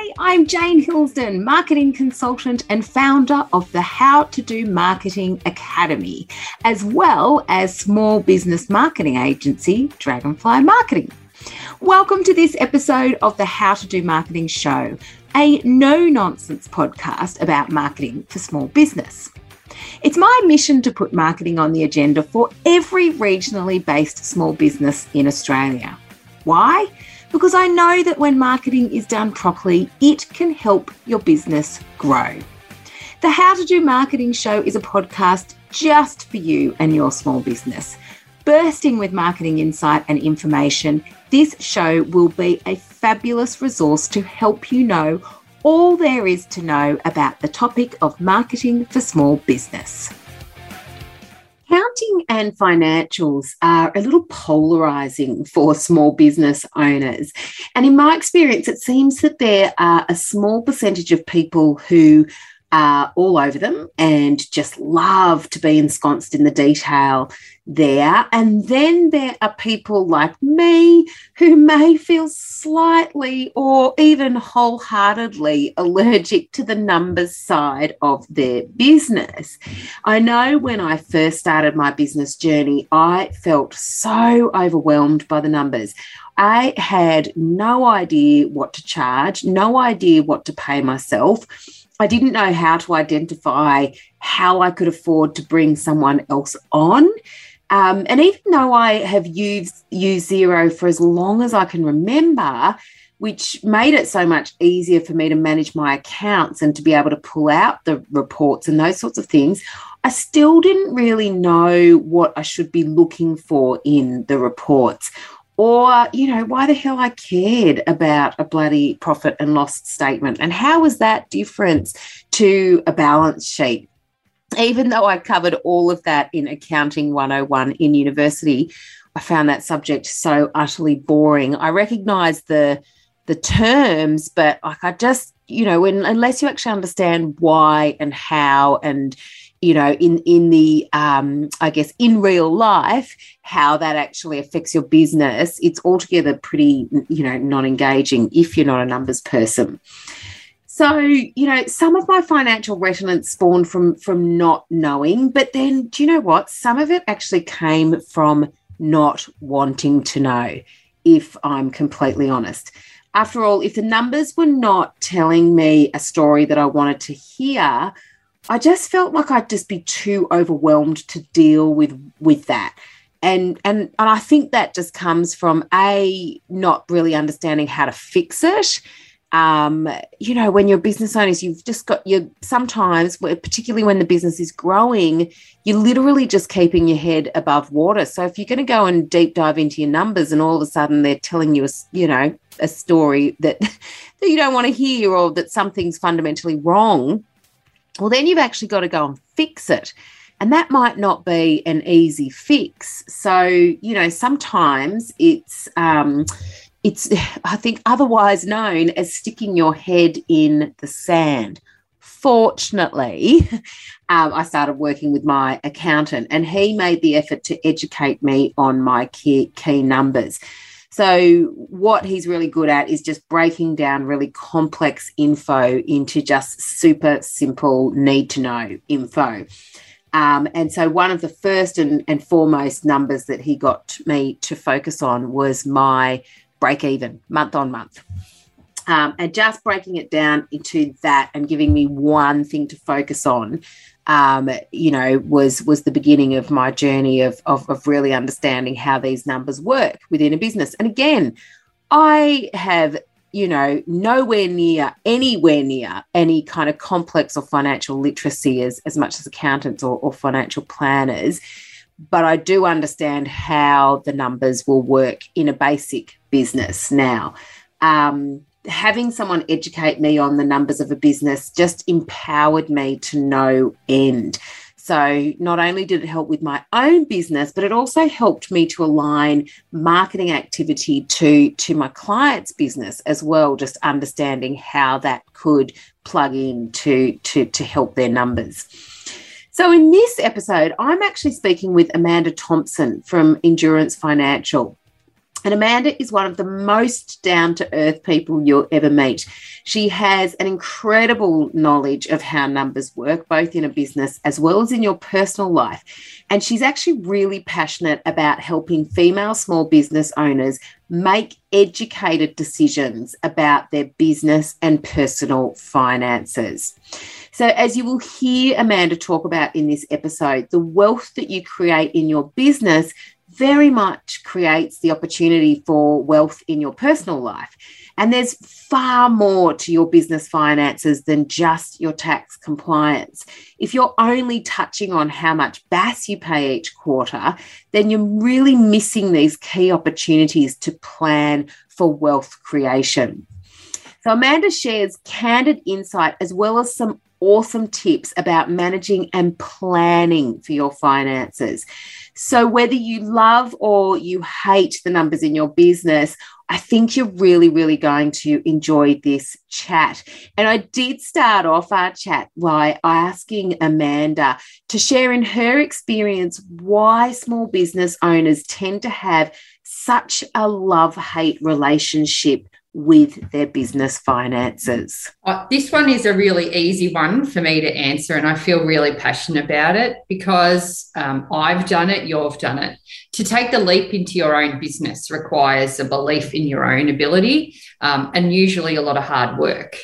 Hi, I'm Jane Hillsdon, marketing consultant and founder of the How to Do Marketing Academy, as well as small business marketing agency Dragonfly Marketing. Welcome to this episode of the How to Do Marketing Show, a no nonsense podcast about marketing for small business. It's my mission to put marketing on the agenda for every regionally based small business in Australia. Why? Because I know that when marketing is done properly, it can help your business grow. The How to Do Marketing Show is a podcast just for you and your small business. Bursting with marketing insight and information, this show will be a fabulous resource to help you know all there is to know about the topic of marketing for small business. Accounting and financials are a little polarizing for small business owners. And in my experience, it seems that there are a small percentage of people who are all over them and just love to be ensconced in the detail there. And then there are people like me who may feel slightly or even wholeheartedly allergic to the numbers side of their business. I know when I first started my business journey, I felt so overwhelmed by the numbers. I had no idea what to charge, no idea what to pay myself. I didn't know how to identify how I could afford to bring someone else on. Um, and even though I have used used Xero for as long as I can remember, which made it so much easier for me to manage my accounts and to be able to pull out the reports and those sorts of things, I still didn't really know what I should be looking for in the reports or you know why the hell i cared about a bloody profit and loss statement. And how was that different to a balance sheet even though i covered all of that in accounting 101 in university i found that subject so utterly boring. I recognized the the terms but like i just you know when unless you actually understand why and how and you know in in the um, i guess in real life how that actually affects your business it's altogether pretty you know non-engaging if you're not a numbers person so you know some of my financial reticence spawned from from not knowing but then do you know what some of it actually came from not wanting to know if i'm completely honest after all if the numbers were not telling me a story that i wanted to hear I just felt like I'd just be too overwhelmed to deal with with that. And and and I think that just comes from a not really understanding how to fix it. Um, you know, when you're business owners, you've just got you sometimes, particularly when the business is growing, you're literally just keeping your head above water. So if you're going to go and deep dive into your numbers, and all of a sudden they're telling you a you know a story that that you don't want to hear, or that something's fundamentally wrong, well, then you've actually got to go and fix it. And that might not be an easy fix. So, you know, sometimes it's, um, it's, I think, otherwise known as sticking your head in the sand. Fortunately, um, I started working with my accountant, and he made the effort to educate me on my key, key numbers. So, what he's really good at is just breaking down really complex info into just super simple, need to know info. Um, and so, one of the first and, and foremost numbers that he got me to focus on was my break even month on month. Um, and just breaking it down into that and giving me one thing to focus on um, you know, was was the beginning of my journey of, of, of really understanding how these numbers work within a business. And again, I have you know nowhere near anywhere near any kind of complex or financial literacy as, as much as accountants or, or financial planners but i do understand how the numbers will work in a basic business now um, having someone educate me on the numbers of a business just empowered me to no end. So, not only did it help with my own business, but it also helped me to align marketing activity to, to my client's business as well, just understanding how that could plug in to, to, to help their numbers. So, in this episode, I'm actually speaking with Amanda Thompson from Endurance Financial. And Amanda is one of the most down to earth people you'll ever meet. She has an incredible knowledge of how numbers work, both in a business as well as in your personal life. And she's actually really passionate about helping female small business owners make educated decisions about their business and personal finances. So, as you will hear Amanda talk about in this episode, the wealth that you create in your business very much creates the opportunity for wealth in your personal life. And there's far more to your business finances than just your tax compliance. If you're only touching on how much BAS you pay each quarter, then you're really missing these key opportunities to plan for wealth creation. So, Amanda shares candid insight as well as some awesome tips about managing and planning for your finances. So, whether you love or you hate the numbers in your business, I think you're really, really going to enjoy this chat. And I did start off our chat by asking Amanda to share in her experience why small business owners tend to have such a love hate relationship with their business finances? Uh, this one is a really easy one for me to answer, and I feel really passionate about it because um, I've done it, you've done it. To take the leap into your own business requires a belief in your own ability um, and usually a lot of hard work.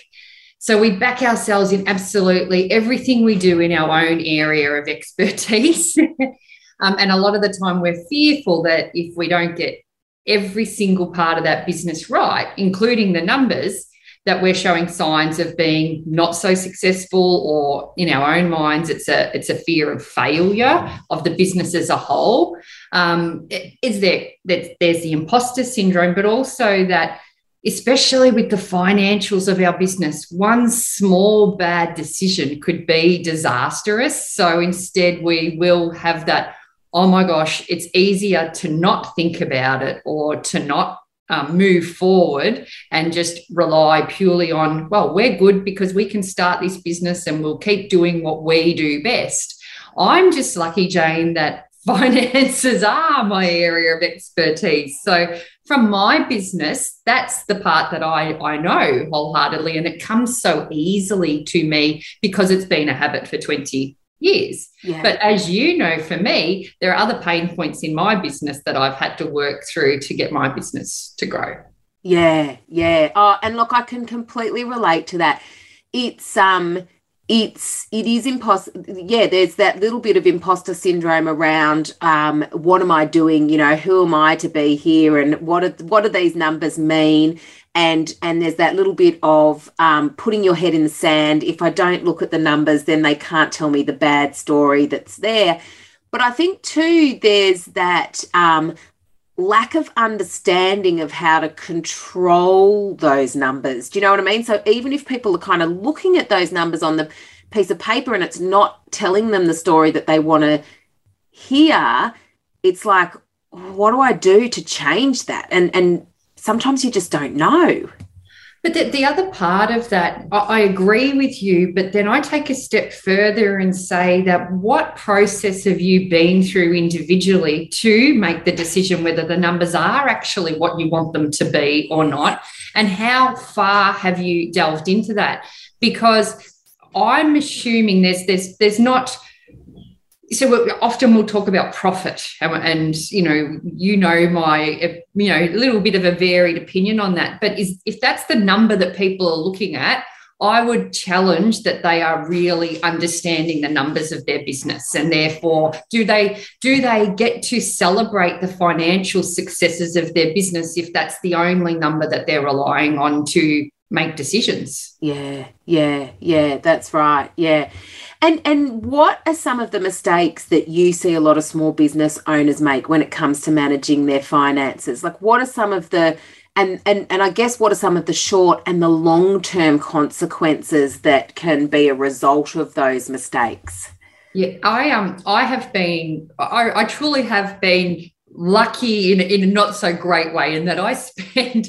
So we back ourselves in absolutely everything we do in our own area of expertise. um, and a lot of the time, we're fearful that if we don't get every single part of that business right, including the numbers, that we're showing signs of being not so successful or in our own minds it's a it's a fear of failure of the business as a whole. Um, is there that there's the imposter syndrome but also that especially with the financials of our business one small bad decision could be disastrous. So instead we will have that oh my gosh, it's easier to not think about it or to not um, move forward and just rely purely on, well, we're good because we can start this business and we'll keep doing what we do best. I'm just lucky, Jane, that finances are my area of expertise. So, from my business, that's the part that I, I know wholeheartedly, and it comes so easily to me because it's been a habit for 20 years. Yeah. But as you know, for me, there are other pain points in my business that I've had to work through to get my business to grow. Yeah, yeah. Oh, and look, I can completely relate to that. It's um it's it is impossible yeah there's that little bit of imposter syndrome around um, what am i doing you know who am i to be here and what are, what do these numbers mean and and there's that little bit of um, putting your head in the sand. If i don't look at the numbers then they can't tell me the bad story that's there. But i think too there's that um, lack of understanding of how to control those numbers. Do you know what i mean? So even if people are kind of looking at those numbers on the piece of paper and it's not telling them the story that they want to hear it's like what do i do to change that? And and sometimes you just don't know. But the, the other part of that, I, I agree with you, but then I take a step further and say that what process have you been through individually to make the decision whether the numbers are actually what you want them to be or not? And how far have you delved into that? Because I'm assuming there's there's there's not so often we'll talk about profit and, you know you know my you know a little bit of a varied opinion on that but is if that's the number that people are looking at i would challenge that they are really understanding the numbers of their business and therefore do they do they get to celebrate the financial successes of their business if that's the only number that they're relying on to make decisions? Yeah yeah yeah that's right yeah and and what are some of the mistakes that you see a lot of small business owners make when it comes to managing their finances? Like what are some of the and and and I guess what are some of the short and the long term consequences that can be a result of those mistakes? Yeah, I um I have been I, I truly have been lucky in in a not so great way in that I spent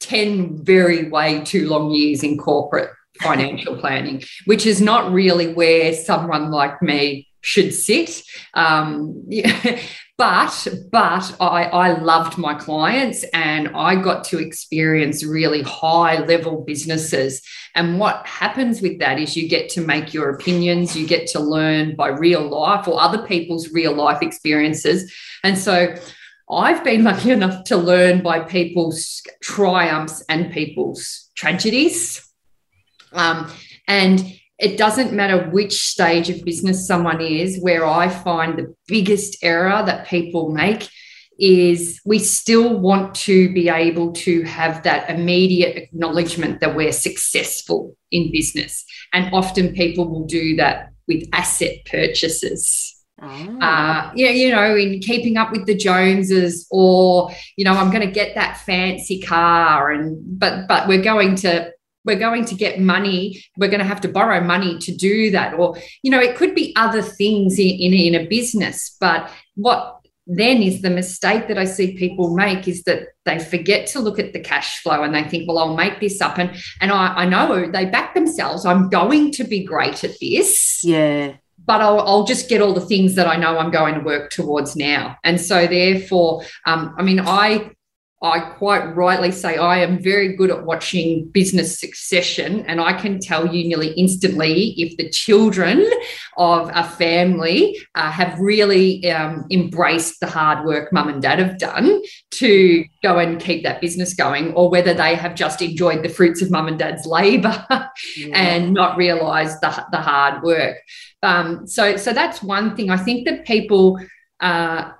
10 very way too long years in corporate financial planning, which is not really where someone like me should sit. Um, yeah. but but I, I loved my clients and I got to experience really high level businesses. And what happens with that is you get to make your opinions, you get to learn by real life or other people's real life experiences. And so I've been lucky enough to learn by people's triumphs and people's tragedies. Um, and it doesn't matter which stage of business someone is, where I find the biggest error that people make is we still want to be able to have that immediate acknowledgement that we're successful in business. And often people will do that with asset purchases. Oh. Uh, yeah, you know, in keeping up with the Joneses, or you know, I'm going to get that fancy car, and but but we're going to we're going to get money we're going to have to borrow money to do that or you know it could be other things in, in, in a business but what then is the mistake that I see people make is that they forget to look at the cash flow and they think, well, I'll make this up. And and I, I know they back themselves. I'm going to be great at this. Yeah. But I'll, I'll just get all the things that I know I'm going to work towards now. And so, therefore, um, I mean, I I quite rightly say I am very good at watching business succession, and I can tell you nearly instantly if the children of a family uh, have really um, embraced the hard work mum and dad have done to go and keep that business going, or whether they have just enjoyed the fruits of mum and dad's labour yeah. and not realised the, the hard work. Um, so, so that's one thing. I think that people. Uh,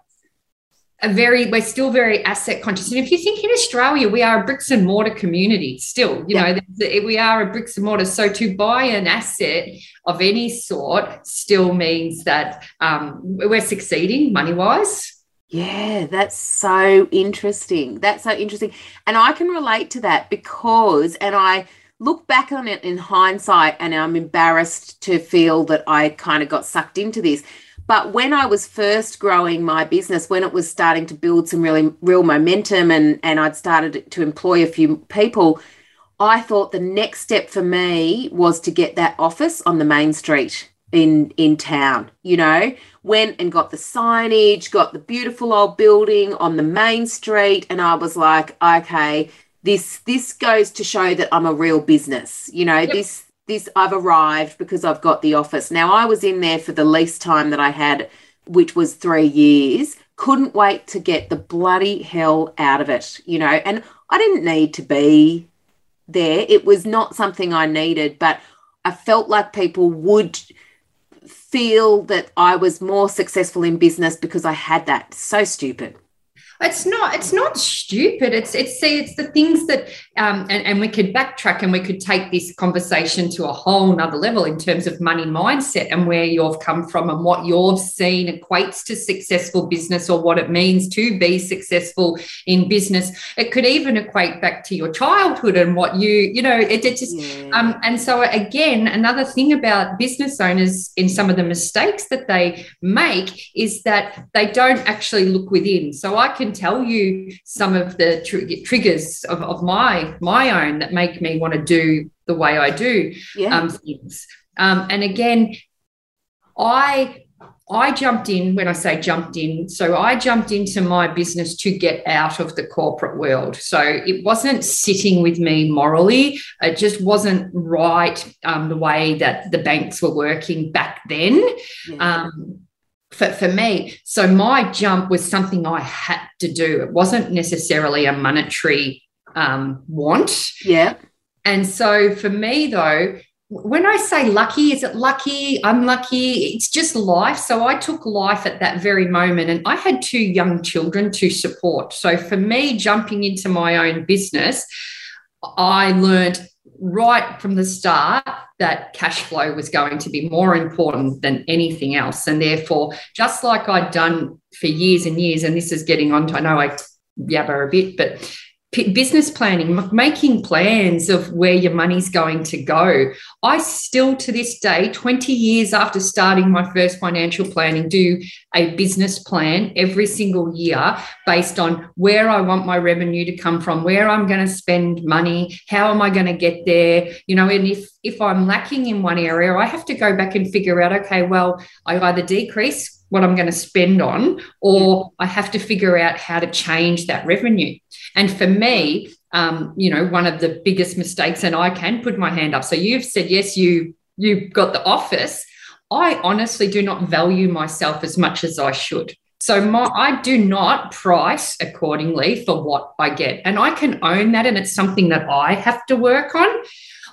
a very we're still very asset conscious and if you think in australia we are a bricks and mortar community still you yeah. know we are a bricks and mortar so to buy an asset of any sort still means that um, we're succeeding money wise yeah, that's so interesting. That's so interesting. And I can relate to that because, and I look back on it in hindsight and I'm embarrassed to feel that I kind of got sucked into this. But when I was first growing my business, when it was starting to build some really real momentum and, and I'd started to employ a few people, I thought the next step for me was to get that office on the main street in in town you know went and got the signage got the beautiful old building on the main street and i was like okay this this goes to show that i'm a real business you know yep. this this I've arrived because I've got the office. Now I was in there for the least time that I had, which was three years. Couldn't wait to get the bloody hell out of it, you know. And I didn't need to be there. It was not something I needed, but I felt like people would feel that I was more successful in business because I had that. So stupid it's not it's not stupid. It's it's see it's the things that um, and, and we could backtrack and we could take this conversation to a whole nother level in terms of money mindset and where you've come from and what you've seen equates to successful business or what it means to be successful in business. It could even equate back to your childhood and what you you know it, it just yeah. um, and so again another thing about business owners in some of the mistakes that they make is that they don't actually look within. So i can tell you some of the tr- triggers of, of my my own that make me want to do the way I do yeah. um, things. Um, and again, I I jumped in when I say jumped in. So I jumped into my business to get out of the corporate world. So it wasn't sitting with me morally. It just wasn't right um, the way that the banks were working back then. Yeah. Um, for, for me. So my jump was something I had to do. It wasn't necessarily a monetary um, want. Yeah. And so for me, though, when I say lucky, is it lucky, unlucky? It's just life. So I took life at that very moment, and I had two young children to support. So for me, jumping into my own business, I learned right from the start that cash flow was going to be more important than anything else. And therefore, just like I'd done for years and years, and this is getting on to, I know I yabber a bit, but business planning, making plans of where your money's going to go. I still, to this day, 20 years after starting my first financial planning, do a business plan every single year based on where I want my revenue to come from, where I'm going to spend money, how am I going to get there, you know, and if if I'm lacking in one area, I have to go back and figure out, okay, well, I either decrease what I'm going to spend on, or I have to figure out how to change that revenue. And for me, um, you know, one of the biggest mistakes, and I can put my hand up. So you've said yes, you you got the office. I honestly do not value myself as much as I should. So my, I do not price accordingly for what I get. And I can own that. And it's something that I have to work on.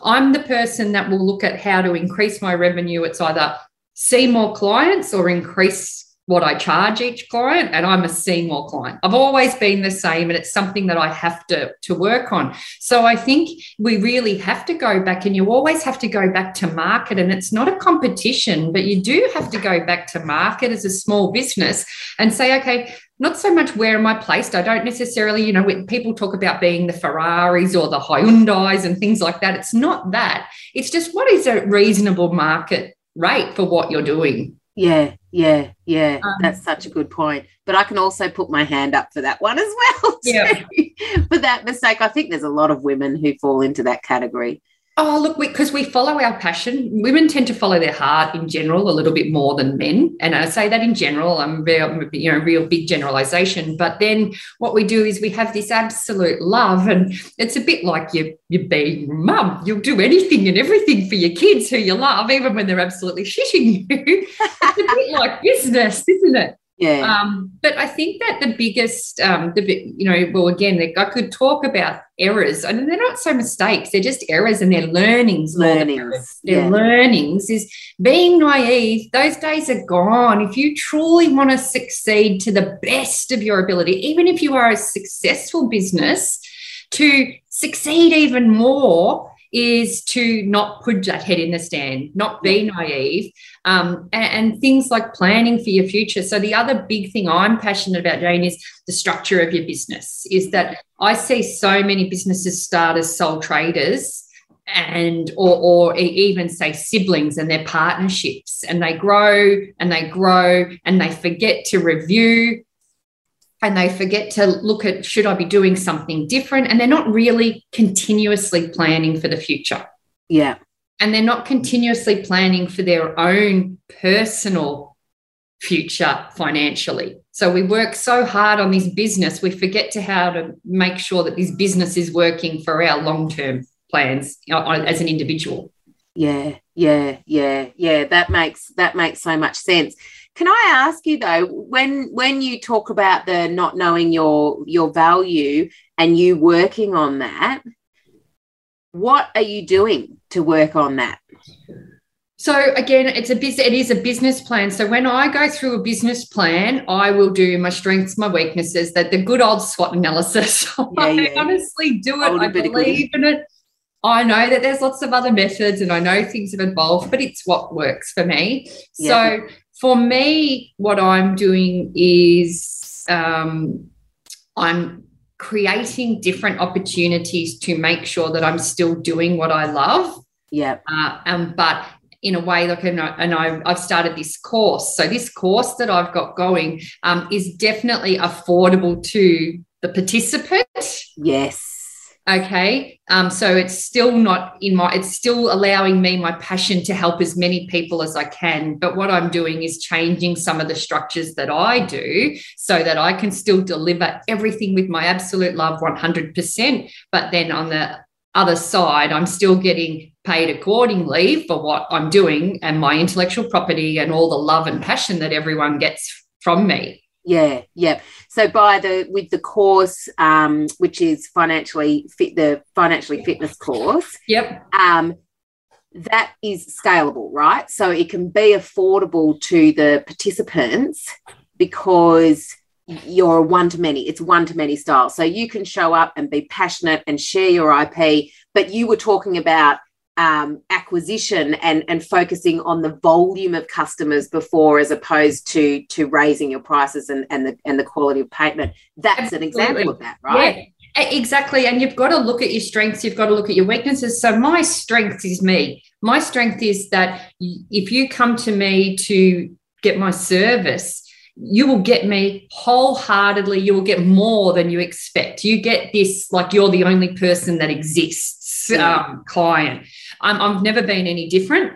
I'm the person that will look at how to increase my revenue. It's either see more clients or increase what I charge each client, and I'm a see more client. I've always been the same, and it's something that I have to, to work on. So I think we really have to go back, and you always have to go back to market. And it's not a competition, but you do have to go back to market as a small business and say, okay, not so much where am I placed. I don't necessarily, you know, when people talk about being the Ferraris or the Hyundais and things like that. It's not that. It's just what is a reasonable market rate for what you're doing. Yeah, yeah, yeah. Um, That's such a good point. But I can also put my hand up for that one as well. Yeah. for that mistake. I think there's a lot of women who fall into that category. Oh, look, because we, we, follow our passion. Women tend to follow their heart in general a little bit more than men. And I say that in general, I'm real, you know, real big generalization. But then what we do is we have this absolute love. And it's a bit like you, you being mum. You'll do anything and everything for your kids who you love, even when they're absolutely shitting you. it's a bit like business, isn't it? Yeah. Um, but I think that the biggest, um, the you know, well, again, I could talk about errors, I and they're not so mistakes; they're just errors, and they're learnings. Learnings. They're yeah. learnings. Is being naive. Those days are gone. If you truly want to succeed to the best of your ability, even if you are a successful business, to succeed even more is to not put that head in the stand, not be naive, um, and, and, things like planning for your future. So the other big thing I'm passionate about, Jane, is the structure of your business. Is that I see so many businesses start as sole traders and or, or even say siblings and their partnerships and they grow and they grow and they forget to review and they forget to look at should I be doing something different? And they're not really continuously planning for the future. Yeah. And they're not continuously planning for their own personal future financially. So we work so hard on this business, we forget to how to make sure that this business is working for our long-term plans you know, as an individual. Yeah, yeah, yeah, yeah. That makes that makes so much sense. Can I ask you though, when when you talk about the not knowing your your value and you working on that, what are you doing to work on that? So again, it's a business. It is a business plan. So when I go through a business plan, I will do my strengths, my weaknesses, that the good old SWOT analysis. Yeah, I yeah. honestly do it. I believe in it. I know that there's lots of other methods, and I know things have evolved, but it's what works for me. Yeah. So for me, what I'm doing is um, I'm creating different opportunities to make sure that I'm still doing what I love. Yeah. Uh, um, but in a way, like, and, I, have started this course. So this course that I've got going um, is definitely affordable to the participant. Yes. Okay. Um, so it's still not in my, it's still allowing me my passion to help as many people as I can. But what I'm doing is changing some of the structures that I do so that I can still deliver everything with my absolute love 100%. But then on the other side, I'm still getting paid accordingly for what I'm doing and my intellectual property and all the love and passion that everyone gets from me. Yeah, yeah. So by the with the course, um, which is financially fit the financially fitness course. Yep. Um, that is scalable, right? So it can be affordable to the participants because you're a one to many. It's one to many style. So you can show up and be passionate and share your IP. But you were talking about um, acquisition and and focusing on the volume of customers before as opposed to to raising your prices and and the and the quality of payment. That's Absolutely. an example of that right? Yeah exactly and you've got to look at your strengths you've got to look at your weaknesses. So my strength is me. My strength is that if you come to me to get my service you will get me wholeheartedly you will get more than you expect. You get this like you're the only person that exists um, client. Um, I've never been any different.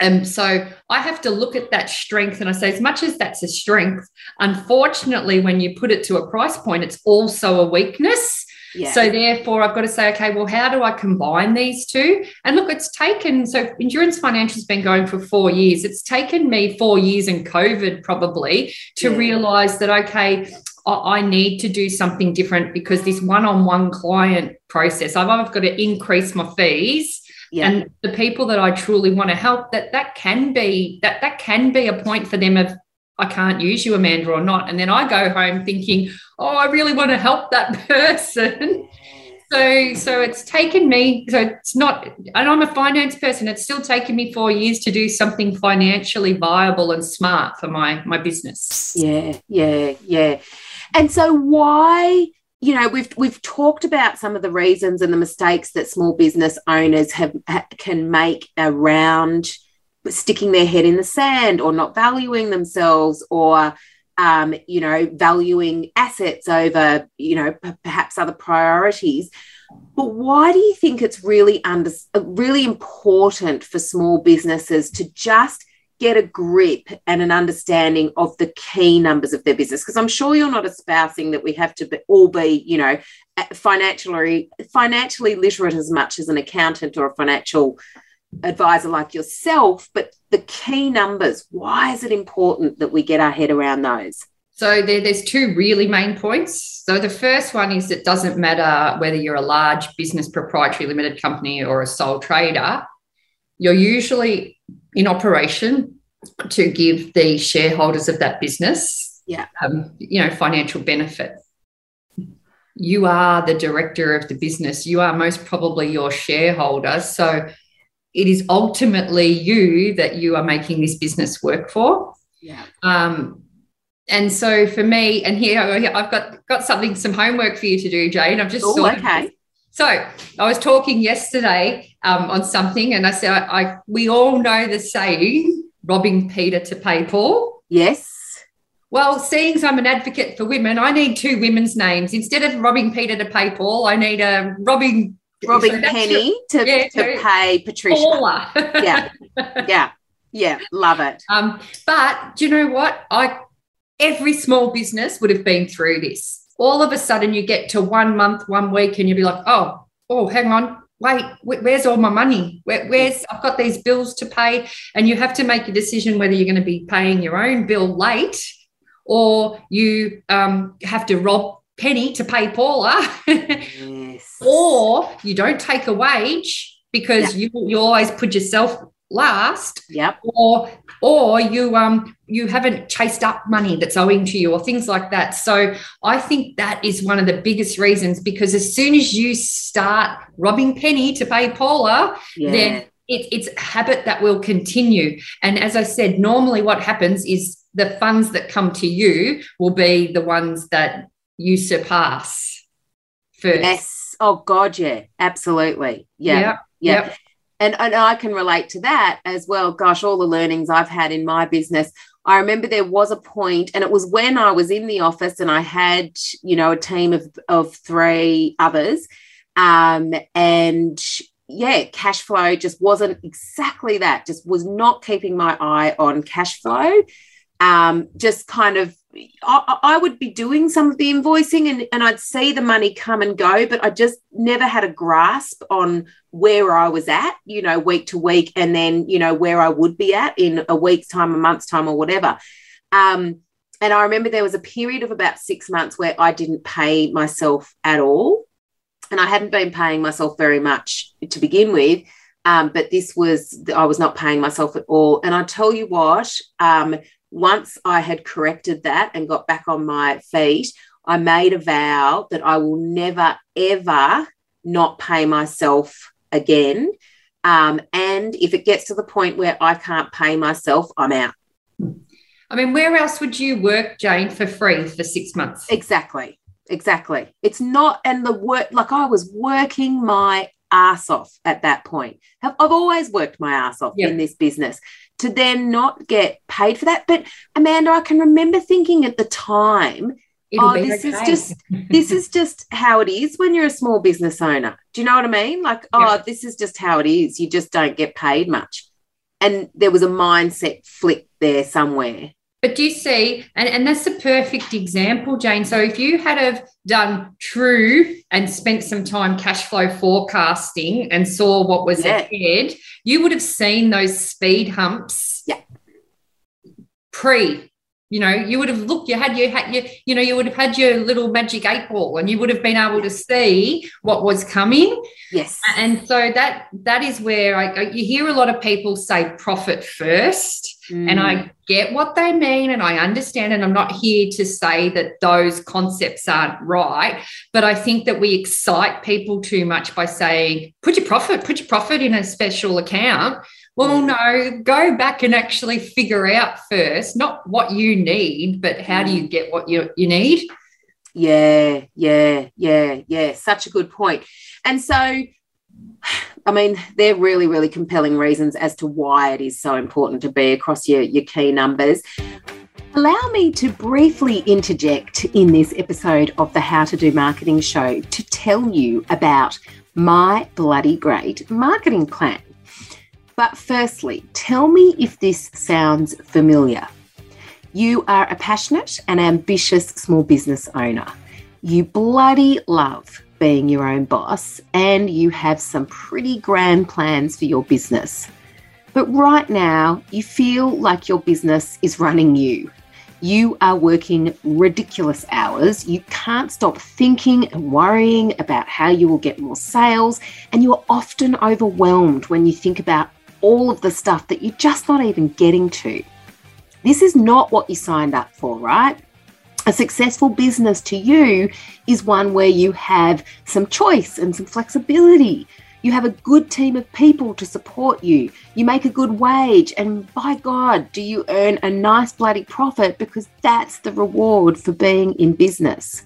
And so I have to look at that strength and I say, as much as that's a strength, unfortunately, when you put it to a price point, it's also a weakness. Yeah. So therefore, I've got to say, okay, well, how do I combine these two? And look, it's taken so Endurance Financial's been going for four years. It's taken me four years in COVID probably to yeah. realize that okay, I need to do something different because this one-on-one client process, I've, I've got to increase my fees. Yeah. And the people that I truly want to help, that that can be that that can be a point for them of I can't use you, Amanda, or not. And then I go home thinking, oh, I really want to help that person. So, so it's taken me, so it's not, and I'm a finance person, it's still taken me four years to do something financially viable and smart for my my business. Yeah, yeah, yeah. And so why, you know, we've we've talked about some of the reasons and the mistakes that small business owners have can make around sticking their head in the sand or not valuing themselves or um, you know valuing assets over you know p- perhaps other priorities. But why do you think it's really under really important for small businesses to just get a grip and an understanding of the key numbers of their business because i'm sure you're not espousing that we have to be, all be you know financially financially literate as much as an accountant or a financial advisor like yourself, but the key numbers, why is it important that we get our head around those? So there, there's two really main points. So the first one is it doesn't matter whether you're a large business proprietary limited company or a sole trader, you're usually in operation to give the shareholders of that business, yeah, um, you know, financial benefit. You are the director of the business. You are most probably your shareholder. So it is ultimately you that you are making this business work for. Yeah. Um, and so for me, and here I've got got something, some homework for you to do, Jane. I've just Ooh, okay. So I was talking yesterday um, on something, and I said, I, I we all know the saying, robbing Peter to pay Paul. Yes. Well, seeing as I'm an advocate for women, I need two women's names. Instead of robbing Peter to pay Paul, I need a robbing robbing so Penny to, yeah, to pay Patricia. Paula. yeah. Yeah. Yeah. Love it. Um, but do you know what? I every small business would have been through this. All of a sudden you get to one month, one week, and you'll be like, oh, oh, hang on. Wait, where's all my money? Where, where's I've got these bills to pay, and you have to make a decision whether you're going to be paying your own bill late, or you um, have to rob Penny to pay Paula. yes. Or you don't take a wage because yep. you, you always put yourself last. Yep. Or or you um you haven't chased up money that's owing to you or things like that. So I think that is one of the biggest reasons because as soon as you start robbing Penny to pay Paula, yeah. then it, it's a habit that will continue. And as I said, normally what happens is the funds that come to you will be the ones that you surpass first. Yes. Oh God, yeah, absolutely. Yeah. Yep. Yeah. Yep. And, and I can relate to that as well. Gosh, all the learnings I've had in my business. I remember there was a point, and it was when I was in the office and I had, you know, a team of, of three others. Um, and yeah, cash flow just wasn't exactly that, just was not keeping my eye on cash flow. Um, just kind of I, would be doing some of the invoicing and, and I'd see the money come and go, but I just never had a grasp on where I was at, you know, week to week, and then, you know, where I would be at in a week's time, a month's time, or whatever. Um, and I remember there was a period of about six months where I didn't pay myself at all. And I hadn't been paying myself very much to begin with. Um, but this was, I was not paying myself at all. And I tell you what, um, once I had corrected that and got back on my feet, I made a vow that I will never, ever not pay myself again. Um, and if it gets to the point where I can't pay myself, I'm out. I mean, where else would you work, Jane, for free for six months? Exactly. Exactly. It's not, and the work, like I was working my ass off at that point. I've always worked my ass off yep. in this business to then not get paid for that. But Amanda, I can remember thinking at the time, It'll oh, this okay. is just this is just how it is when you're a small business owner. Do you know what I mean? Like, oh, this is just how it is. You just don't get paid much. and there was a mindset flip there somewhere. But do you see, and, and that's the perfect example, Jane. So if you had have done true and spent some time cash flow forecasting and saw what was yeah. ahead, you would have seen those speed humps yeah. pre you know you would have looked you had you had you you know you would have had your little magic eight ball and you would have been able to see what was coming yes and so that that is where I, you hear a lot of people say profit first mm. and i mm. get what they mean and i understand and i'm not here to say that those concepts aren't right but i think that we excite people too much by saying put your profit put your profit in a special account well, no, go back and actually figure out first, not what you need, but how do you mm. get what you, you need? Yeah, yeah, yeah, yeah. Such a good point. And so, I mean, they're really, really compelling reasons as to why it is so important to be across your, your key numbers. Allow me to briefly interject in this episode of the How to Do Marketing show to tell you about my bloody great marketing plan. But firstly, tell me if this sounds familiar. You are a passionate and ambitious small business owner. You bloody love being your own boss and you have some pretty grand plans for your business. But right now, you feel like your business is running you. You are working ridiculous hours. You can't stop thinking and worrying about how you will get more sales, and you're often overwhelmed when you think about all of the stuff that you're just not even getting to. This is not what you signed up for, right? A successful business to you is one where you have some choice and some flexibility. You have a good team of people to support you. You make a good wage. And by God, do you earn a nice bloody profit because that's the reward for being in business.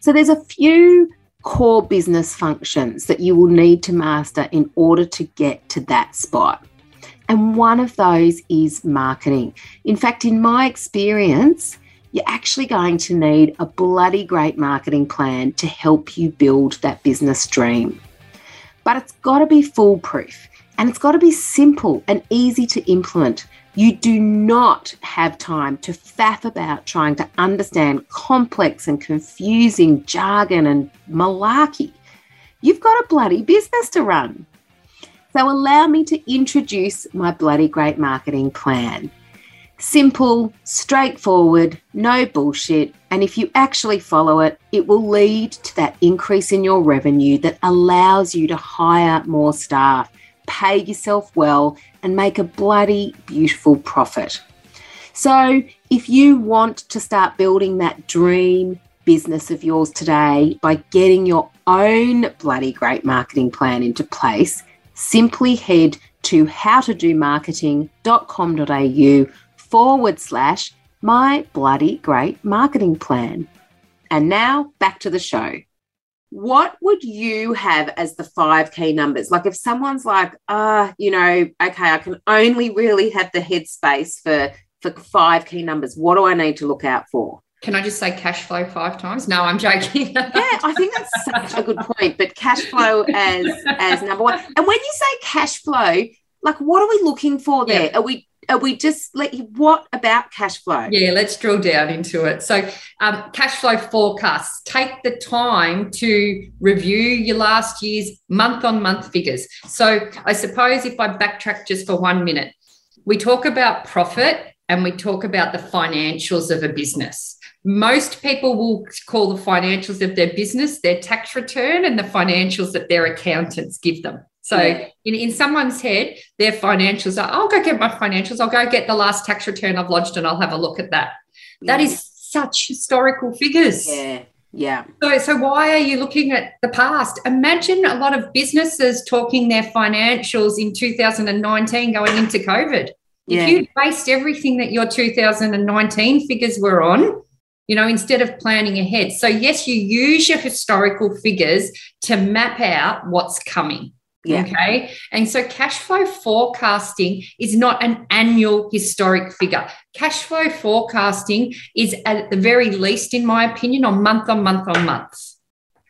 So there's a few core business functions that you will need to master in order to get to that spot. And one of those is marketing. In fact, in my experience, you're actually going to need a bloody great marketing plan to help you build that business dream. But it's got to be foolproof and it's got to be simple and easy to implement you do not have time to faff about trying to understand complex and confusing jargon and malarkey. You've got a bloody business to run. So, allow me to introduce my bloody great marketing plan. Simple, straightforward, no bullshit. And if you actually follow it, it will lead to that increase in your revenue that allows you to hire more staff pay yourself well, and make a bloody beautiful profit. So, if you want to start building that dream business of yours today by getting your own bloody great marketing plan into place, simply head to howtodomarketing.com.au forward slash my bloody great marketing plan. And now back to the show what would you have as the five key numbers? Like if someone's like, ah, uh, you know, okay, I can only really have the headspace for for five key numbers. What do I need to look out for? Can I just say cash flow five times? No, I'm joking. yeah, I think that's such a good point. But cash flow as as number one. And when you say cash flow, like what are we looking for there? Yeah. Are we are we just let you what about cash flow? Yeah let's drill down into it. So um, cash flow forecasts. Take the time to review your last year's month on month figures. So i suppose if i backtrack just for one minute we talk about profit and we talk about the financials of a business. Most people will call the financials of their business their tax return and the financials that their accountants give them so yeah. in, in someone's head, their financials are, I'll go get my financials. I'll go get the last tax return I've lodged and I'll have a look at that. Yeah. That is such historical figures. Yeah. Yeah. So, so why are you looking at the past? Imagine a lot of businesses talking their financials in 2019 going into COVID. Yeah. If you based everything that your 2019 figures were on, you know, instead of planning ahead. So, yes, you use your historical figures to map out what's coming. Yeah. Okay. And so cash flow forecasting is not an annual historic figure. Cash flow forecasting is at the very least, in my opinion, on month on month on month.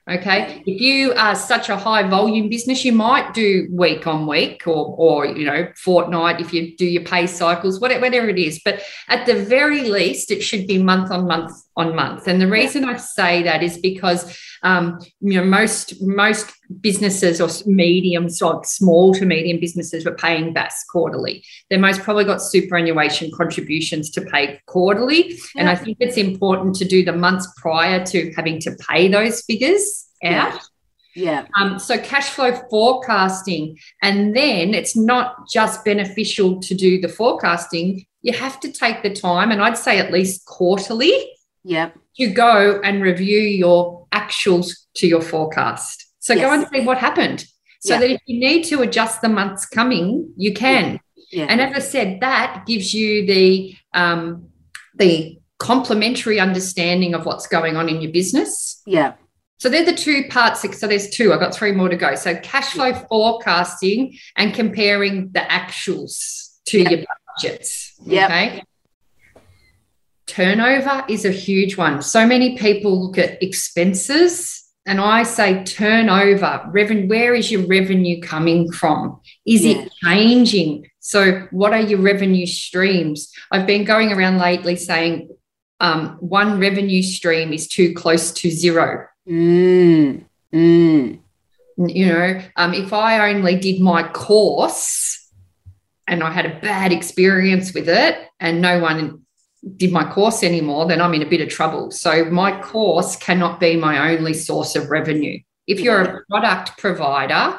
Okay. If you are such a high volume business, you might do week on week or, or you know, fortnight if you do your pay cycles, whatever, whatever it is. But at the very least, it should be month on month on month. And the reason I say that is because um, you know most most businesses or medium, so small to medium businesses were paying BAS quarterly. They most probably got superannuation contributions to pay quarterly, yeah. and I think it's important to do the months prior to having to pay those figures out. Yeah. Yeah. Um, so cash flow forecasting, and then it's not just beneficial to do the forecasting. You have to take the time, and I'd say at least quarterly. Yep. To go and review your actuals to your forecast. So yes. go and see what happened. So yeah. that if you need to adjust the months coming, you can. Yeah. Yeah. And as I said, that gives you the um, the complementary understanding of what's going on in your business. Yeah. So they're the two parts. So there's two. I've got three more to go. So cash flow forecasting and comparing the actuals to your budgets. Yeah. Okay. Turnover is a huge one. So many people look at expenses and I say turnover, revenue, where is your revenue coming from? Is yeah. it changing? So, what are your revenue streams? I've been going around lately saying um, one revenue stream is too close to zero. Mm, mm. You know, um, if I only did my course and I had a bad experience with it and no one did my course anymore, then I'm in a bit of trouble. So my course cannot be my only source of revenue. If you're a product provider,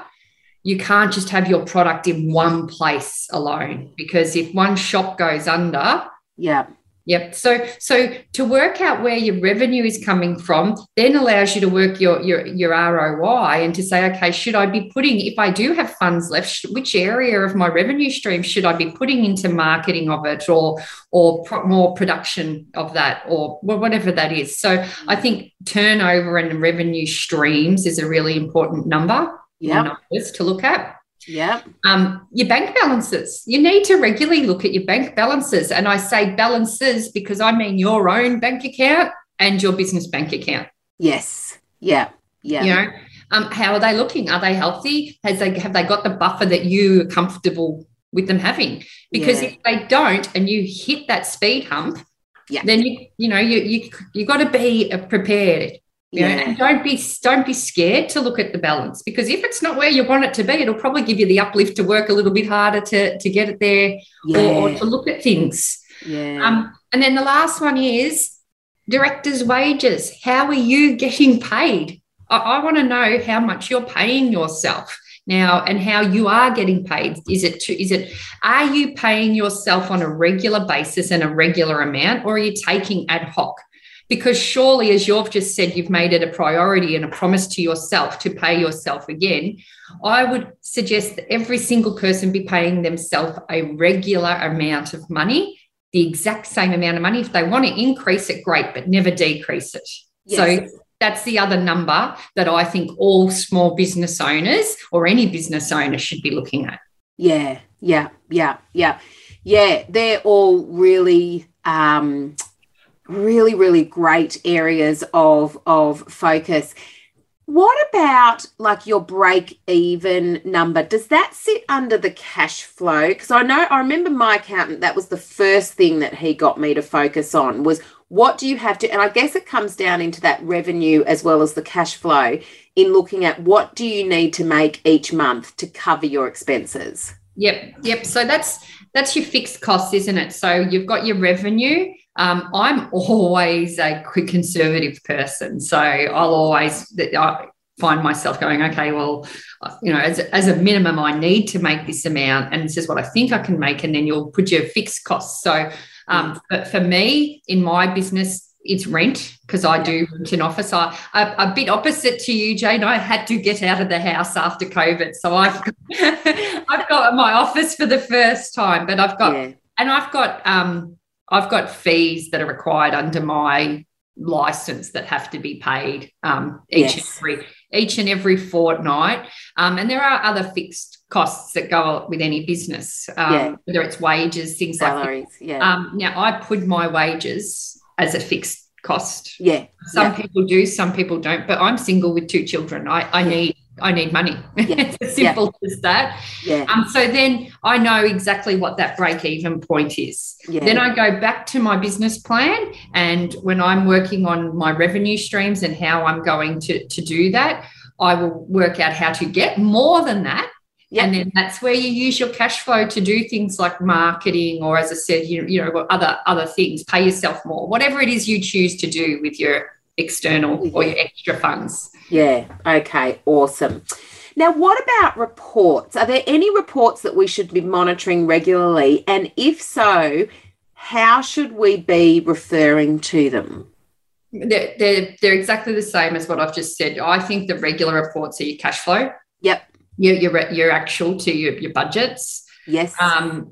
you can't just have your product in one place alone because if one shop goes under, yeah, Yep. So so to work out where your revenue is coming from, then allows you to work your your your ROI and to say, okay, should I be putting if I do have funds left, which area of my revenue stream should I be putting into marketing of it or or pro- more production of that or whatever that is. So I mm. think turnover and revenue streams is a really important number. Yeah. To look at. Yeah. Um, your bank balances. You need to regularly look at your bank balances. And I say balances because I mean your own bank account and your business bank account. Yes. Yeah. Yeah. You know, um, how are they looking? Are they healthy? Has they have they got the buffer that you are comfortable with them having? Because yeah. if they don't and you hit that speed hump, yeah. then you you know you you you got to be prepared you yeah. know, and don't be don't be scared to look at the balance because if it's not where you want it to be, it'll probably give you the uplift to work a little bit harder to, to get it there yeah. or, or, to look at things. Yeah. Um, and then the last one is directors' wages. How are you getting paid? I, I want to know how much you're paying yourself now and how you are getting paid is it to, is it are you paying yourself on a regular basis and a regular amount or are you taking ad hoc because surely, as you've just said, you've made it a priority and a promise to yourself to pay yourself again. I would suggest that every single person be paying themselves a regular amount of money, the exact same amount of money. If they want to increase it, great, but never decrease it. Yes. So that's the other number that I think all small business owners or any business owner should be looking at. Yeah, yeah, yeah, yeah. Yeah, they're all really um, really, really great areas of, of focus. What about like your break even number? Does that sit under the cash flow? Because I know I remember my accountant, that was the first thing that he got me to focus on was what do you have to, and I guess it comes down into that revenue as well as the cash flow in looking at what do you need to make each month to cover your expenses? Yep, yep. So that's that's your fixed costs, isn't it? So you've got your revenue um, I'm always a quick conservative person. So I'll always I find myself going, okay, well, you know, as, as a minimum, I need to make this amount. And this is what I think I can make. And then you'll put your fixed costs. So, um, but for me, in my business, it's rent because I do rent an office. I, a, a, bit opposite to you, Jane. I had to get out of the house after COVID, so I've got, I've got my office for the first time. But I've got yeah. and I've got um, I've got fees that are required under my license that have to be paid um, each yes. and every each and every fortnight. Um, and there are other fixed costs that go with any business, um, yeah. whether it's wages, things Salaries, like that. Yeah. Um, now I put my wages as a fixed cost. Yeah. Some yeah. people do, some people don't. But I'm single with two children. I, I need I need money. Yeah. it's as simple as that. Yeah. Um, so then I know exactly what that break even point is. Yeah. Then I go back to my business plan. And when I'm working on my revenue streams and how I'm going to, to do that, I will work out how to get more than that. Yep. And then that's where you use your cash flow to do things like marketing, or as I said, you, you know, other other things, pay yourself more, whatever it is you choose to do with your external or your extra funds. Yeah. Okay. Awesome. Now, what about reports? Are there any reports that we should be monitoring regularly? And if so, how should we be referring to them? They're, they're, they're exactly the same as what I've just said. I think the regular reports are your cash flow. Yep. Your, your, your actual to your, your budgets. Yes. Um,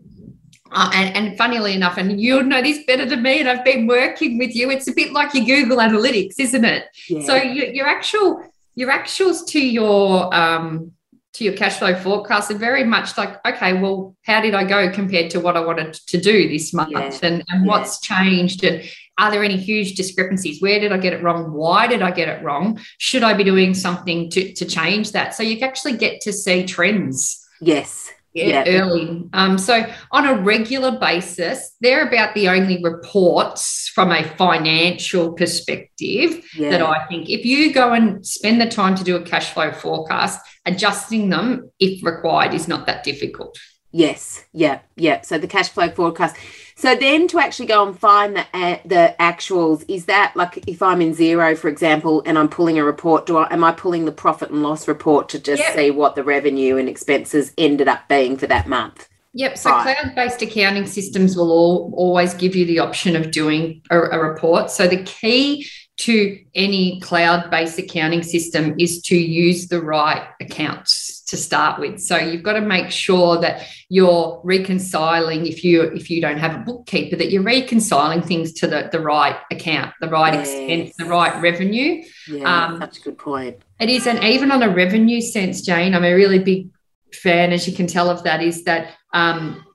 uh, and, and funnily enough, and you'll know this better than me, and I've been working with you. It's a bit like your Google Analytics, isn't it? yeah. So your, your actual your actuals to your um, to your cash flow forecast are very much like, okay, well, how did I go compared to what I wanted to do this month, Yeah. and and Yeah. what's changed, and are there any huge discrepancies? Where did I get it wrong? Why did I get it wrong? Should I be doing something to to change that? So you actually get to see trends yes. Yeah, Yeah. early. Um, so on a regular basis, they're about the only reports from a financial perspective Yeah. that I think if you go and spend the time to do a cash flow forecast, adjusting them if required is not that difficult. Yes, yeah, yeah. So the cash flow forecast. So then to actually go and find the the actuals, is that like if I'm in Xero, for example, and I'm pulling a report, do I am I pulling the profit and loss report to just Yep. see what the revenue and expenses ended up being for that month? Yep. So Right. cloud-based accounting systems will all, always give you the option of doing a, a report. So the key to any cloud-based accounting system is to use the right accounts to start with. So you've got to make sure that you're reconciling if you if you don't have a bookkeeper that you're reconciling things to the, the right account, the right Yes. expense, the right revenue. Yeah, Um, such a good point. It is, and even on a revenue sense, Jane, I'm a really big fan, as you can tell, of that. Is that um,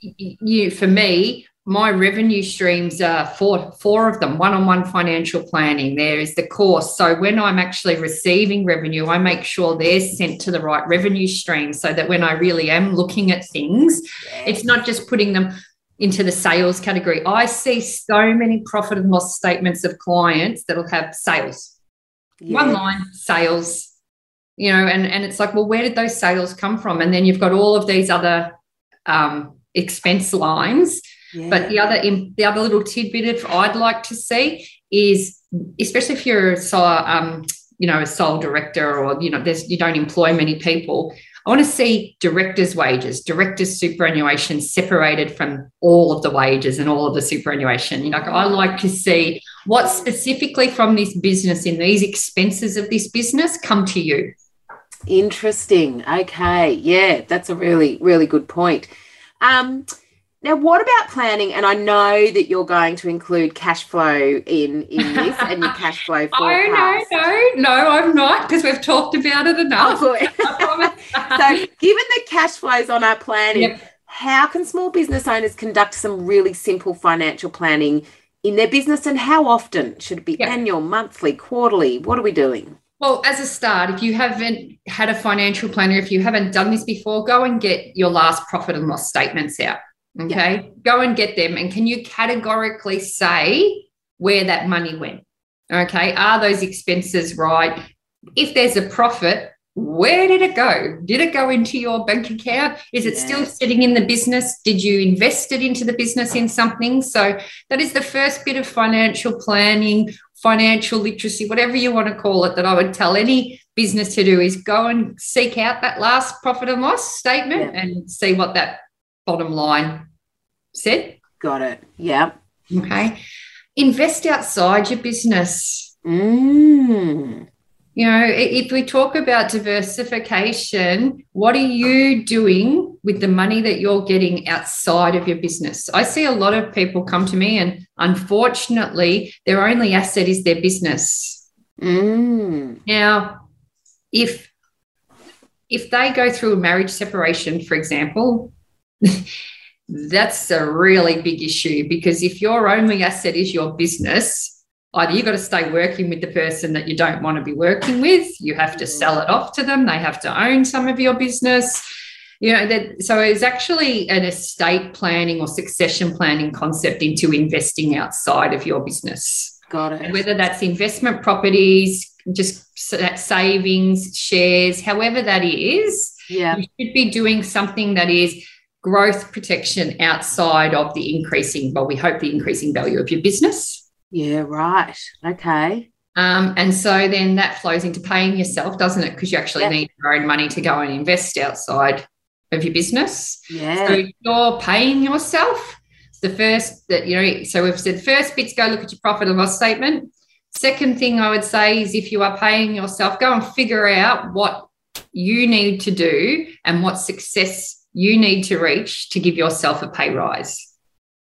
you for me, my revenue streams are four four of them. One-on-one financial planning. There is the course. So when I'm actually receiving revenue, I make sure they're sent to the right revenue stream, so that when I really am looking at things, it's not just putting them into the sales category. I see so many profit and loss statements of clients that'll have sales one line sales you know and and it's like well where did those sales come from and then you've got all of these other um, expense lines Yeah. but the other the other little tidbit if i'd like to see is especially if you're a so- um, you know a sole director or you know there's you don't employ many people i want to see directors wages directors superannuation separated from all of the wages and all of the superannuation you know i like to see what specifically from this business in these expenses of this business come to you Interesting. Okay. Yeah, that's a really, really good point. Um, now, what about planning? And I know that you're going to include cash flow in in this and your cash flow oh no forecast. no no i'm not because we've talked about it Oh, enough promise. so, given the cash flows on our planning, Yep. how can small business owners conduct some really simple financial planning in their business, and how often should it be Yep. annual, monthly, quarterly? What are we doing? Well, as a start, if you haven't had a financial planner, if you haven't done this before, go and get your last profit and loss statements out. Okay. Go and get them. And can you categorically say where that money went? Okay. Are those expenses right? If there's a profit, where did it go? Did it go into your bank account? Is it still sitting in the business? Did you invest it into the business in something? So that is the first bit of financial planning, financial literacy, whatever you want to call it, that I would tell any business to do is go and seek out that last profit and loss statement and see what that bottom line said. Got it. Yeah. Okay. Invest outside your business. Mm. You know, if we talk about diversification, what are you doing with the money that you're getting outside of your business? I see a lot of people come to me, and unfortunately, their only asset is their business. Mm. Now, if if they go through a marriage separation, for example, that's a really big issue because if your only asset is your business, either you've got to stay working with the person that you don't want to be working with, you have to sell it off to them, they have to own some of your business. You know, that so it's actually an estate planning or succession planning concept into investing outside of your business. Got it. Whether that's investment properties, just savings, shares, however that is, yeah. you should be doing something that is growth protection outside of the increasing, well, we hope the increasing value of your business. Yeah, right. Okay. Um, and so then that flows into paying yourself, doesn't it? Because you actually yeah. need your own money to go and invest outside of your business. Yeah. So you're paying yourself. The first that, you know, so we've said first bits go look at your profit and loss statement. Second thing I would say is if you are paying yourself, go and figure out what you need to do and what success you need to reach to give yourself a pay rise.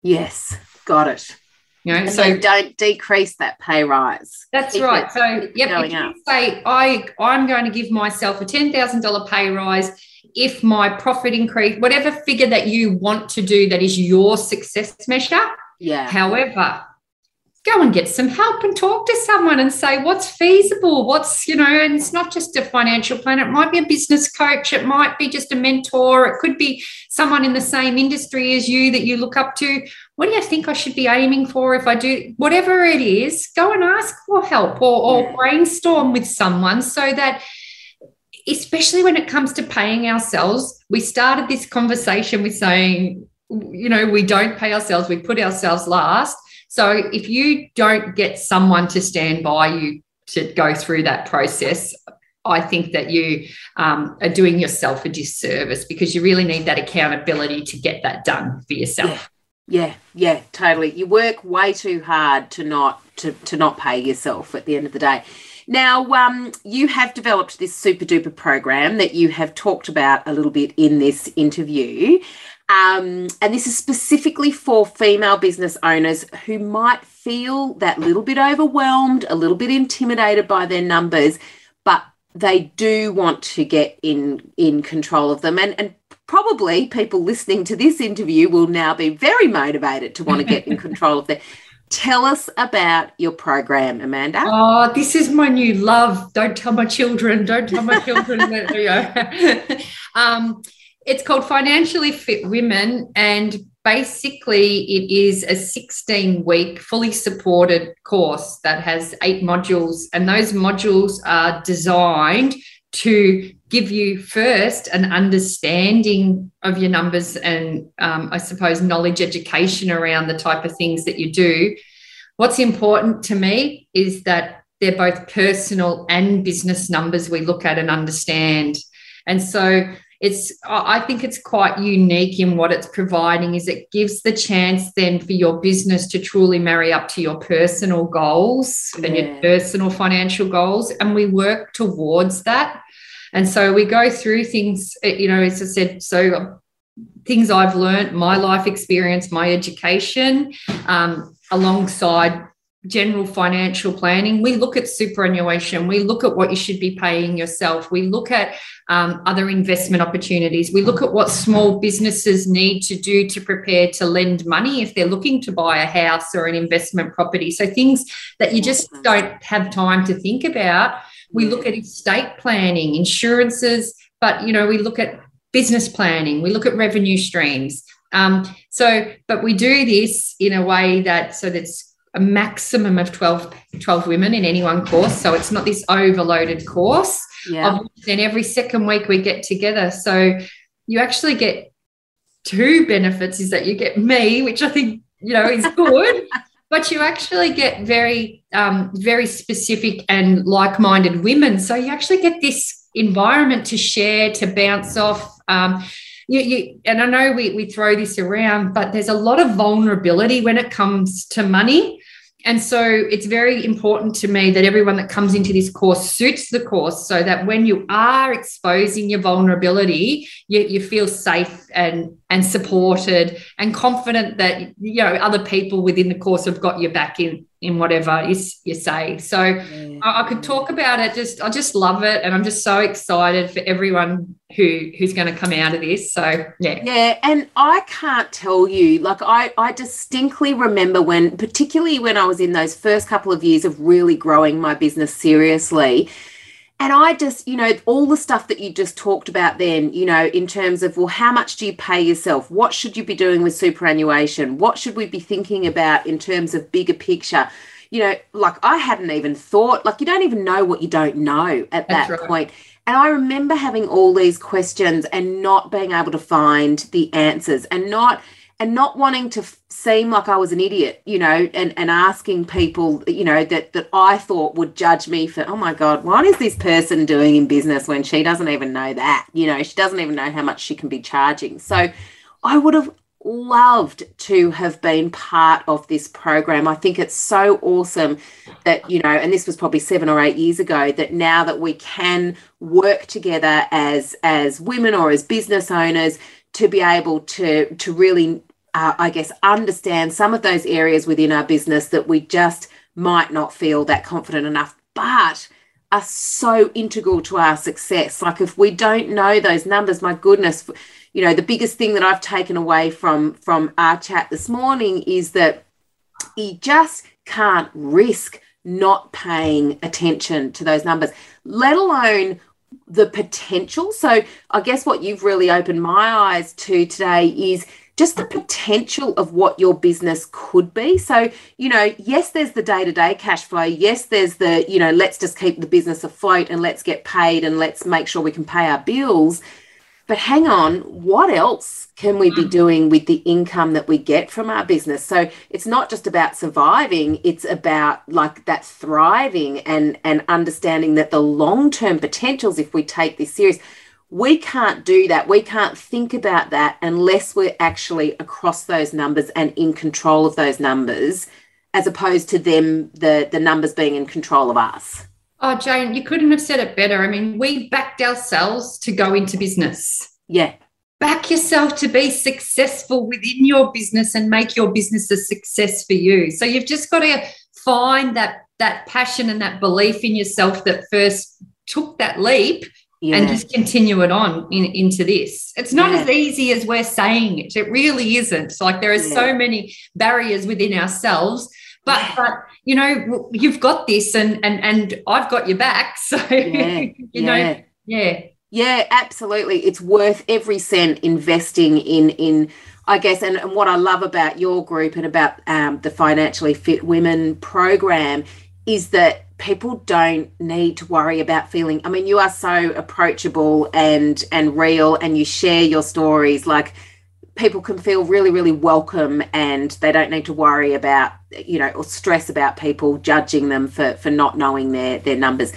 Yes, got it. You know, and so don't decrease that pay rise. That's Keep right. So, yep, if you say I I'm going to give myself a ten thousand dollar pay rise if my profit increase, whatever figure that you want to do that is your success measure. Yeah. However, go and get some help and talk to someone and say what's feasible what's you know and it's not just a financial planner it might be a business coach. It might be just a mentor. It could be someone in the same industry as you that you look up to. What do you think i should be aiming for if i do whatever it is? Go and ask for help or, or brainstorm with someone so that especially when it comes to paying ourselves we started this conversation with saying you know we don't pay ourselves we put ourselves last so if you don't get someone to stand by you to go through that process, I think that you um, are doing yourself a disservice because you really need that accountability to get that done for yourself. Yeah, yeah, yeah totally. You work way too hard to not to, to not pay yourself at the end of the day. Now, um, you have developed this super duper program that you have talked about a little bit in this interview. Um, and this is specifically for female business owners who might feel that little bit overwhelmed, a little bit intimidated by their numbers, but they do want to get in in control of them. And, and probably people listening to this interview will now be very motivated to want to get in control of their. Tell us about your program, Amanda. Oh, this is my new love. Don't tell my children. Don't tell my children. um, it's called Financially Fit Women, and basically, it is a 16 week, fully supported course that has eight modules, and those modules are designed to give you first an understanding of your numbers and um, I suppose knowledge education around the type of things that you do. What's important to me is that they're both personal and business numbers we look at and understand. And so it's i think it's quite unique in what it's providing is it gives the chance then for your business to truly marry up to your personal goals yeah. and your personal financial goals and we work towards that and so we go through things you know as i said so things i've learned my life experience my education um, alongside general financial planning, we look at superannuation, we look at what you should be paying yourself, we look at um, other investment opportunities, we look at what small businesses need to do to prepare to lend money if they're looking to buy a house or an investment property. So things that you just don't have time to think about. We look at estate planning, insurances, but you know, we look at business planning, we look at revenue streams. Um, so, but we do this in a way that so that's a maximum of 12, 12 women in any one course. So it's not this overloaded course. Yeah. Then every second week we get together. So you actually get two benefits is that you get me, which I think, you know, is good. but you actually get very, um, very specific and like-minded women. So you actually get this environment to share, to bounce off. Um, you, you, and I know we, we throw this around, but there's a lot of vulnerability when it comes to money. And so it's very important to me that everyone that comes into this course suits the course so that when you are exposing your vulnerability, you, you feel safe and, and supported and confident that, you know, other people within the course have got your back in in whatever you, you say. So yeah. I, I, could talk about it. Just I just love it, and I'm just so excited for everyone who who's going to come out of this. So yeah, yeah. And I can't tell you, like I I distinctly remember when, particularly when I was in those first couple of years of really growing my business seriously and I just, you know, all the stuff that you just talked about then, you know, in terms of, well, how much do you pay yourself? What should you be doing with superannuation? What should we be thinking about in terms of bigger picture? You know, like I hadn't even thought, like you don't even know what you don't know at That's that right. point. And I remember having all these questions and not being able to find the answers and not and not wanting to seem like I was an idiot, you know, and, and asking people, you know, that that I thought would judge me for, oh my God, what is this person doing in business when she doesn't even know that? You know, she doesn't even know how much she can be charging. So I would have loved to have been part of this program. I think it's so awesome that, you know, and this was probably seven or eight years ago, that now that we can work together as as women or as business owners to be able to to really uh, I guess, understand some of those areas within our business that we just might not feel that confident enough, but are so integral to our success. Like if we don't know those numbers, my goodness, you know, the biggest thing that I've taken away from from our chat this morning is that you just can't risk not paying attention to those numbers, let alone the potential. So I guess what you've really opened my eyes to today is just the potential of what your business could be. So, you know, yes, there's the day to day cash flow. Yes, there's the, you know, let's just keep the business afloat and let's get paid and let's make sure we can pay our bills. But hang on, what else can we be mm. doing with the income that we get from our business? So it's not just about surviving, it's about like that thriving and and understanding that the long-term potentials if we take this serious we can't do that. We can't think about that unless we're actually across those numbers and in control of those numbers, as opposed to them, the, the numbers being in control of us. Oh, Jane, you couldn't have said it better. I mean, we backed ourselves to go into business. Yeah. Back yourself to be successful within your business and make your business a success for you. So you've just got to find that that passion and that belief in yourself that first took that leap yeah. and just continue it on in, into this. It's not yeah. as easy as we're saying it. It really isn't. Like there are yeah. so many barriers within ourselves. But, but you know you've got this and and and I've got your back so you know yeah yeah absolutely it's worth every cent investing in in I guess, and, and what I love about your group and about um, the Financially Fit Women program is that people don't need to worry about feeling i mean you are so approachable and and real and you share your stories like people can feel really really welcome and they don't need to worry about you know or stress about people judging them for for not knowing their their numbers.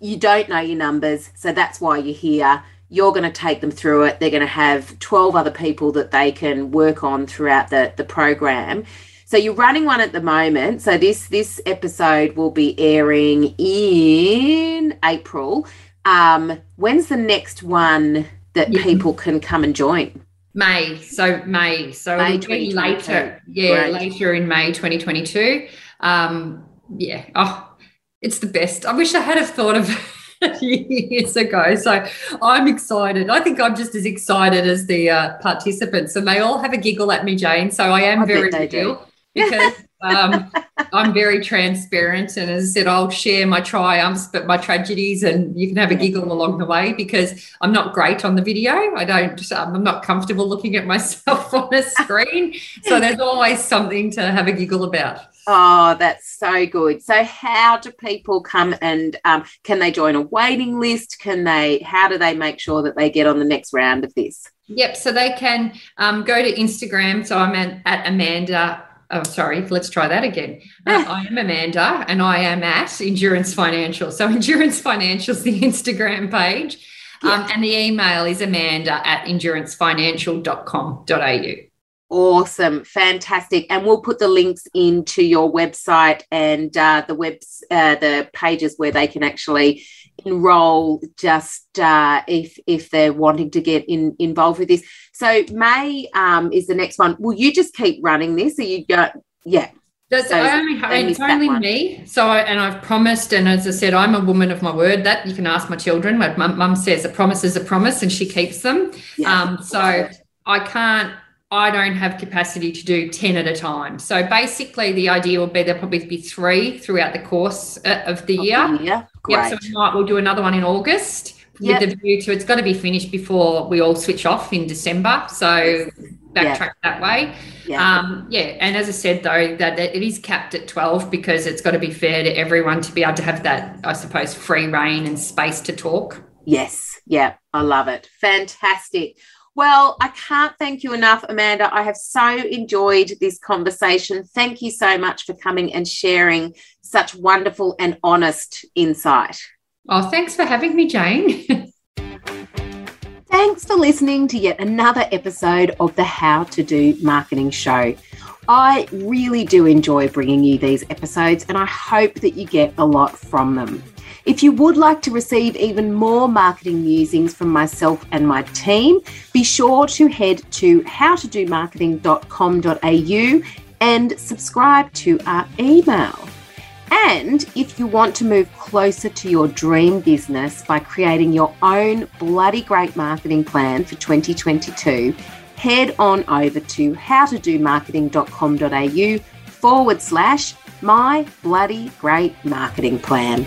You don't know your numbers so that's why you're here. You're going to take them through it. They're going to have 12 other people that they can work on throughout the the program so you're running one at the moment. So this this episode will be airing in April. Um, when's the next one that yeah. people can come and join? May. So May. So May be later. Yeah, Great. later in May 2022. Um, yeah. Oh, it's the best. I wish I had have thought of years ago. So I'm excited. I think I'm just as excited as the uh, participants, and they all have a giggle at me, Jane. So I am I very real because um, I'm very transparent. And as I said, I'll share my triumphs, but my tragedies, and you can have a giggle along the way because I'm not great on the video. I don't, um, I'm not comfortable looking at myself on a screen. so there's always something to have a giggle about. Oh, that's so good. So, how do people come and um, can they join a waiting list? Can they, how do they make sure that they get on the next round of this? Yep. So they can um, go to Instagram. So I'm at, at Amanda oh sorry let's try that again. Uh, i am amanda and i am at endurance financial. So endurance financial is the instagram page. Yeah. um, and the email is amanda at endurancefinancial.com.au Awesome, fantastic, and we'll put the links into your website and uh, the webs, uh, the pages where they can actually enroll. Just uh, if if they're wanting to get in involved with this. So May um, is the next one. Will you just keep running this? Are you go? Yeah. That's so only, it's only me. So, I, and I've promised, and as I said, I'm a woman of my word. That you can ask my children. My mum says a promise is a promise, and she keeps them. Yeah. Um, so I can't. I don't have capacity to do 10 at a time. So basically, the idea will be there'll probably be three throughout the course uh, of the year. Yeah, great. Yep, so we might, we'll do another one in August yep. with the view to it's got to be finished before we all switch off in December. So backtrack yeah. that way. Yeah. Um, yeah. And as I said, though, that, it is capped at 12 because it's got to be fair to everyone to be able to have that, I suppose, free reign and space to talk. Yes. Yeah. I love it. Fantastic. Well, I can't thank you enough, Amanda. I have so enjoyed this conversation. Thank you so much for coming and sharing such wonderful and honest insight. Oh, thanks for having me, Jane. thanks for listening to yet another episode of the How to Do Marketing Show. I really do enjoy bringing you these episodes, and I hope that you get a lot from them. If you would like to receive even more marketing musings from myself and my team, be sure to head to howtodomarketing.com.au and subscribe to our email. And if you want to move closer to your dream business by creating your own bloody great marketing plan for 2022, head on over to howtodomarketing.com.au forward slash my bloody great marketing plan.